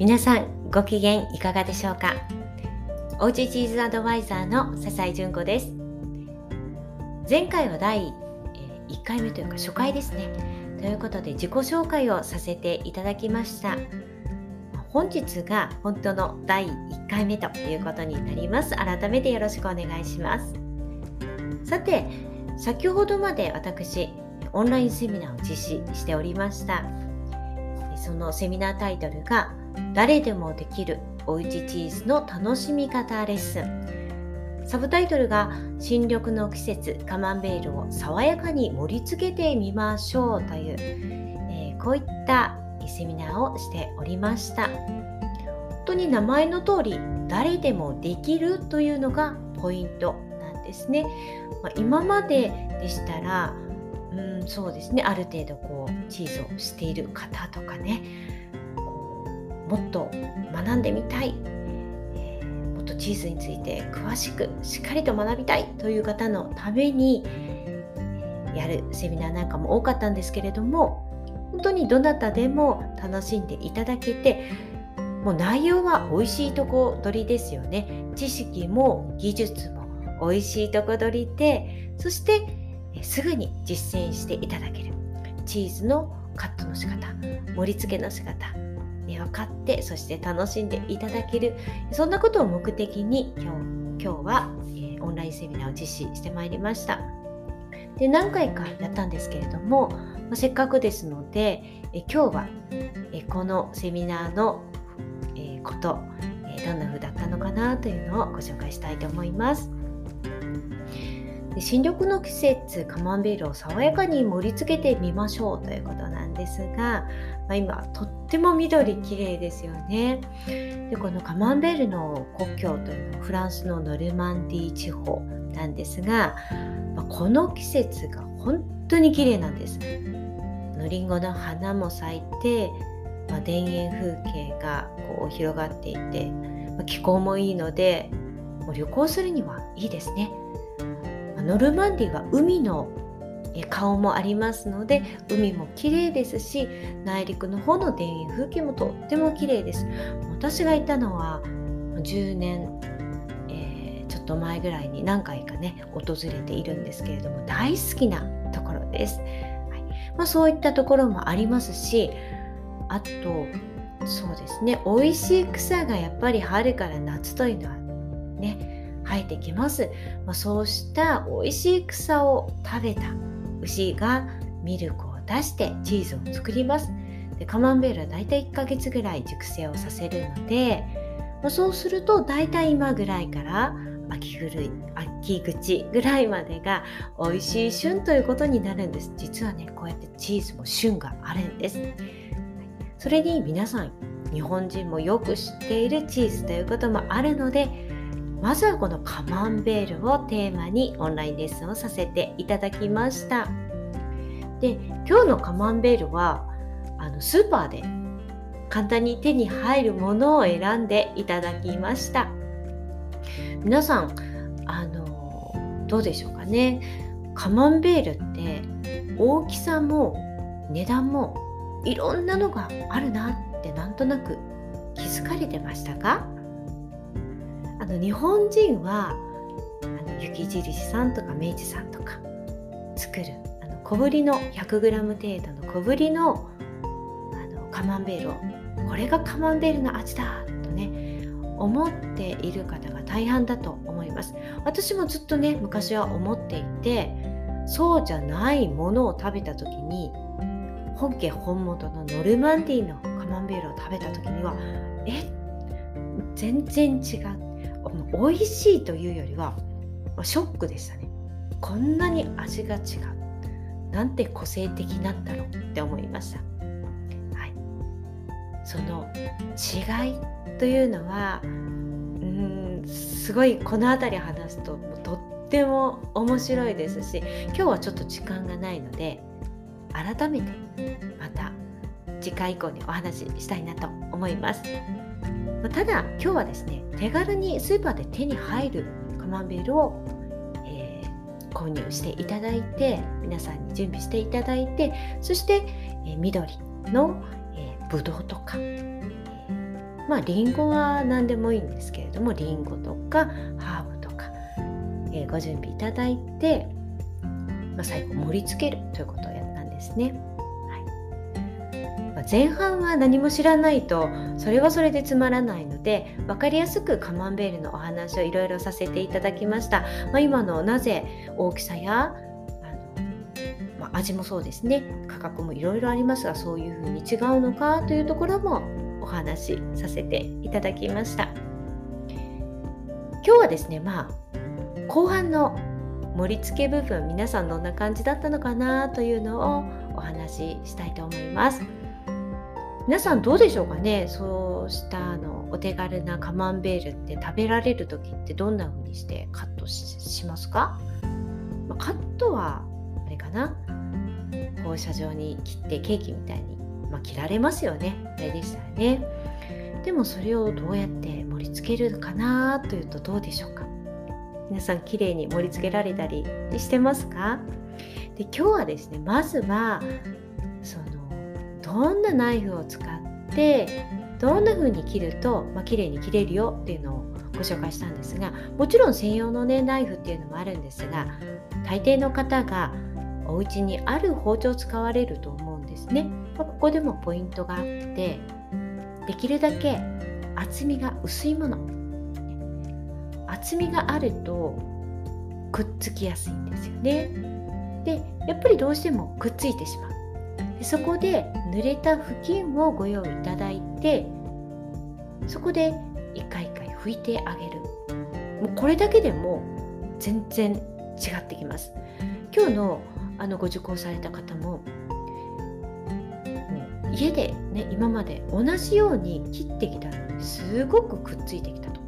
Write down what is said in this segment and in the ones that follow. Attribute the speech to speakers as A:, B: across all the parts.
A: 皆さんご機嫌いかがでしょうか？おうちチーズアドバイザーの笹井純子です。前回は第1回目というか初回ですね。ということで自己紹介をさせていただきました。本日が本当の第1回目ということになります。改めてよろしくお願いします。さて先ほどまで私オンラインセミナーを実施しておりました。そのセミナータイトルが誰でもできるおうちチーズの楽しみ方レッスン。サブタイトルが新緑の季節カマンベールを爽やかに盛り付けてみましょうという、えー、こういったセミナーをしておりました。本当に名前の通り誰でもできるというのがポイントなんですね、まあ、今まででしたらうんそうですね。ある程度こうチーズをしている方とかね。もっと学んでみたい、もっとチーズについて詳しくしっかりと学びたいという方のためにやるセミナーなんかも多かったんですけれども本当にどなたでも楽しんでいただけてもう内容は美味しいとこ取りですよね。知識も技術も美味しいとこ取りでそしてすぐに実践していただける。チーズのカットの仕方盛り付けの仕方分かってそして楽しんでいただけるそんなことを目的に今日今日は、え、オンラインセミナーを実施してまいりました。で何回かやったんですけれども、ま、せっかくですので、え今日は、えこのセミナーの、えこと、えどんな風だったのかなというのをご紹介したいと思います。新緑の季節カマンベールを爽やかに盛り付けてみましょうということなんですが、まあ、今とっても緑綺麗ですよね。でこのカマンベールの故郷というのはフランスのノルマンディー地方なんですが、まあ、この季節が本当に綺麗なんです。のりんごの花も咲いて、まあ、田園風景がこう広がっていて、ま、気候もいいのでもう旅行するにはいいですね。ノルマンディは海の顔もありますので海も綺麗ですし内陸の方の田園風景もとっても綺麗です。私がいたのは10年、えー、ちょっと前ぐらいに何回かね訪れているんですけれども大好きなところです、はい。まあ、そういったところもありますしあとそうですね美味しい草がやっぱり春から夏というのはね生えてきます、まあ、そうした美味しい草を食べた牛がミルクを出してチーズを作ります。でカマンベールはだいたい1ヶ月ぐらい熟成をさせるので、まあ、そうするとだいたい今ぐらいから秋ぐるい秋口ぐらいまでが美味しい旬ということになるんです。実はねこうやってチーズも旬があるんです。それに皆さん日本人もよく知っているチーズということもあるのでまずはこのカマンベールをテーマにオンラインレッスンをさせていただきました。で今日のカマンベールはあのスーパーで簡単に手に入るものを選んでいただきました。皆さんあのどうでしょうかね。カマンベールって大きさも値段もいろんなのがあるなってなんとなく気づかれてましたか？あの日本人はあの雪印さんとか明治さんとか作るあの小ぶりの 100g 程度の小ぶりのあのカマンベールをこれがカマンベールの味だとね思っている方が大半だと思います。私もずっとね昔は思っていてそうじゃないものを食べた時に本家本元のノルマンディーのカマンベールを食べた時にはえ全然違う。美味しいというよりはショックでしたね。こんなに味が違う。なんて個性的なんだろうって思いました、はい、その違いというのはうんすごいこの辺り話すととっても面白いですし今日はちょっと時間がないので改めてまた次回以降にお話ししたいなと思います。まただ今日はですね手軽にスーパーで手に入るカマンベールを、えー、購入していただいて皆さんに準備していただいてそして、えー、緑の、えー、ブドウとか、え、まありんごは何でもいいんですけれどもりんごとかハーブとか、えー、ご準備いただいて、まあ、最後盛り付けるということをやったんですね。前半は何も知らないとそれはそれでつまらないので分かりやすくカマンベールのお話をいろいろさせていただきました、まあ、今のなぜ大きさやまあ、味もそうですね。価格もいろいろありますがそういうふうに違うのかというところもお話しさせていただきました。今日はですねまあ後半の盛り付け部分皆さんどんな感じだったのかなというのをお話ししたいと思います。皆さんどうでしょうかね？そうしたあのお手軽なカマンベールって食べられる時ってどんな風にしてカットしますか、まあ、カットはあれかな？放射状に切ってケーキみたいに、まあ、切られますよね。あれでしたらね。でもそれをどうやって盛り付けるかなというとどうでしょうか？皆さん綺麗に盛り付けられたりしてますか？で今日はですねまずはそのどんなナイフを使ってどんな風に切ると、まあ、綺麗に切れるよっていうのをご紹介したんですがもちろん専用のねナイフっていうのもあるんですが大抵の方がお家にある包丁を使われると思うんですね。まあ、ここでもポイントがあってできるだけ厚みが薄いもの厚みがあるとくっつきやすいんですよね。でやっぱりどうしてもくっついてしまう。そこで濡れた布巾をご用意いただいてそこで一回一回拭いてあげる。もうこれだけでも全然違ってきます。今日のあのご受講された方も家でね今まで同じように切ってきたのにすごくくっついてきたと。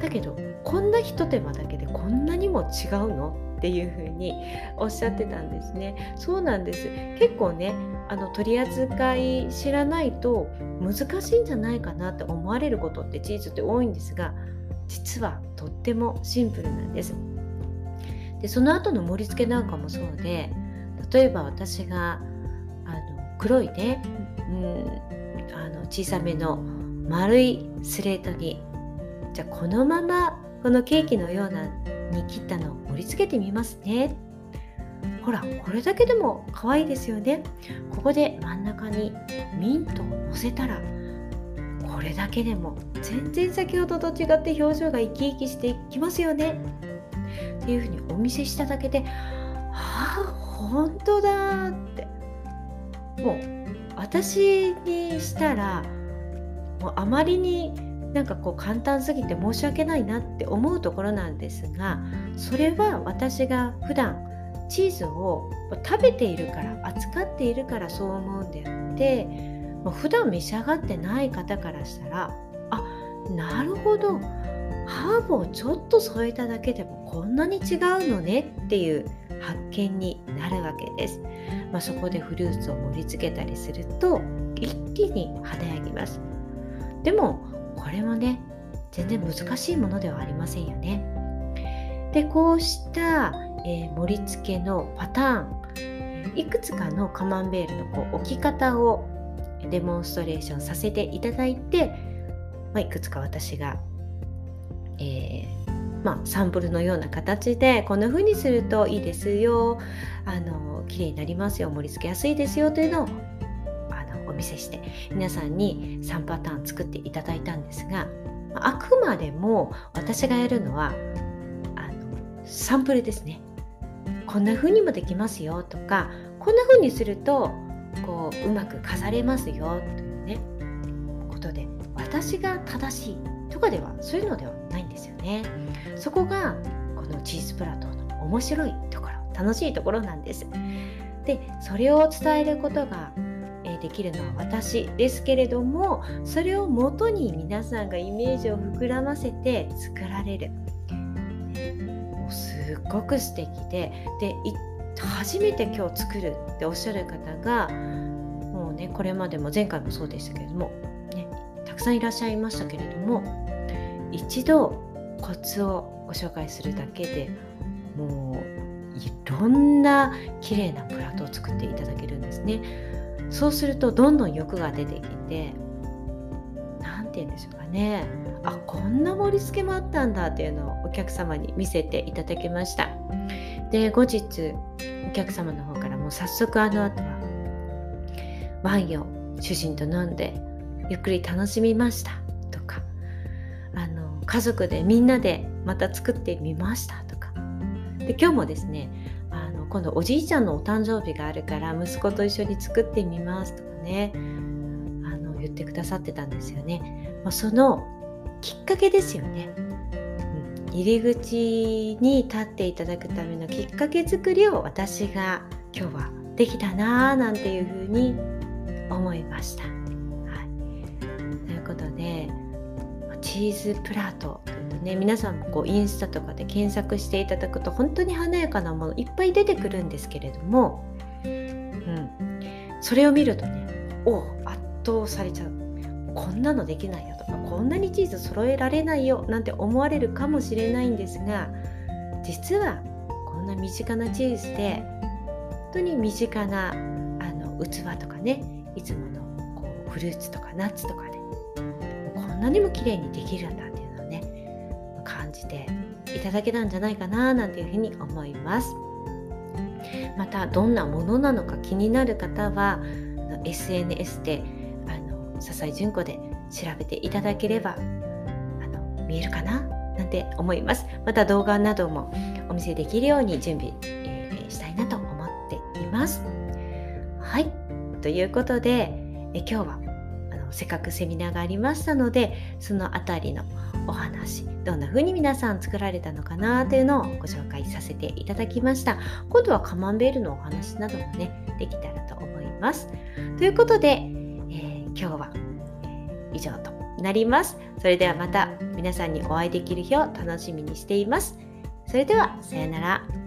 A: だけどこんなひと手間だけでこんなにも違うの？っていうふうにおっしゃってたんですね。そうなんです。結構ねあの取り扱い知らないと難しいんじゃないかなって思われることってチーズって多いんですが実はとってもシンプルなんです。でその後の盛り付けなんかもそうで例えば私があの黒いね、うん、あの小さめの丸いスレートにじゃあこのままこのケーキのようなに切ったのを盛り付けてみますね。ほらこれだけでも可愛いですよね。ここで真ん中にミントをのせたらこれだけでも全然先ほどと違って表情が生き生きしていきますよね。っていうふうにお見せしただけで「ああ本当だ」って。もう私にしたらもうあまりになんかこう簡単すぎて申し訳ないなって思うところなんですがそれは私が普段チーズを食べているから扱っているからそう思うんであって普段召し上がってない方からしたらあなるほどハーブをちょっと添えただけでもこんなに違うのねっていう発見になるわけです。まあ、そこでフルーツを盛り付けたりすると一気に華やぎます。でもこれもね全然難しいものではありませんよね。でこうした、えー、盛り付けのパターンいくつかのカマンベールのこう置き方をデモンストレーションさせていただいて、まあ、いくつか私がえー、まあ、サンプルのような形でこんな風にするといいですよあの綺麗になりますよ盛り付けやすいですよというのを見せして皆さんに3パターン作っていただいたんですがあくまでも私がやるのはあのサンプルですねこんな風にもできますよとかこんな風にするとこううまく飾れますよというねことで私が正しいとかではそういうのではないんですよね。そこがこのチーズプラトーの面白いところ楽しいところなんです。でそれを伝えることができるのは私ですけれどもそれをもとに皆さんがイメージを膨らませて作られる。すっごく素敵でで初めて今日作るっておっしゃる方がもうねこれまでも前回もそうでしたけれどもね、たくさんいらっしゃいましたけれども一度コツをご紹介するだけでもういろんな綺麗なプラトを作っていただけるんですね。そうするとどんどん欲が出てきて何て言うんでしょうかね。あこんな盛り付けもあったんだっていうのをお客様に見せていただきました。で後日お客様の方からもう早速あの後はワインを主人と飲んでゆっくり楽しみました。とかあの家族でみんなでまた作ってみました。とか。で今日もですね今度おじいちゃんのお誕生日があるから息子と一緒に作ってみますとかねあの言ってくださってたんですよね、まあ、そのきっかけですよね、うん、入り口に立っていただくためのきっかけ作りを私が今日はできたなぁなんていうふうに思いました。チーズプラートね皆さんもこうインスタとかで検索していただくと本当に華やかなものいっぱい出てくるんですけれども、うん、それを見るとねお圧倒されちゃう。こんなのできないよとかこんなにチーズ揃えられないよなんて思われるかもしれないんですが実はこんな身近なチーズで本当に身近なあの器とかねいつものこうフルーツとかナッツとかんなにも綺麗にできるんだっていうのをね感じていただけたんじゃないかななんていうふうに思います。またどんなものなのか気になる方は SNS であの笹井純子で調べていただければあの見えるかななんて思います。また動画などもお見せできるように準備、えー、したいなと思っています。はい。ということでえ今日はせっかくセミナーがありましたのでその辺りのお話どんな風に皆さん作られたのかなというのをご紹介させていただきました。今度はカマンベールのお話などもねできたらと思います。ということで、えー、今日は、以上となります。それではまた皆さんにお会いできる日を楽しみにしています。それではさようなら。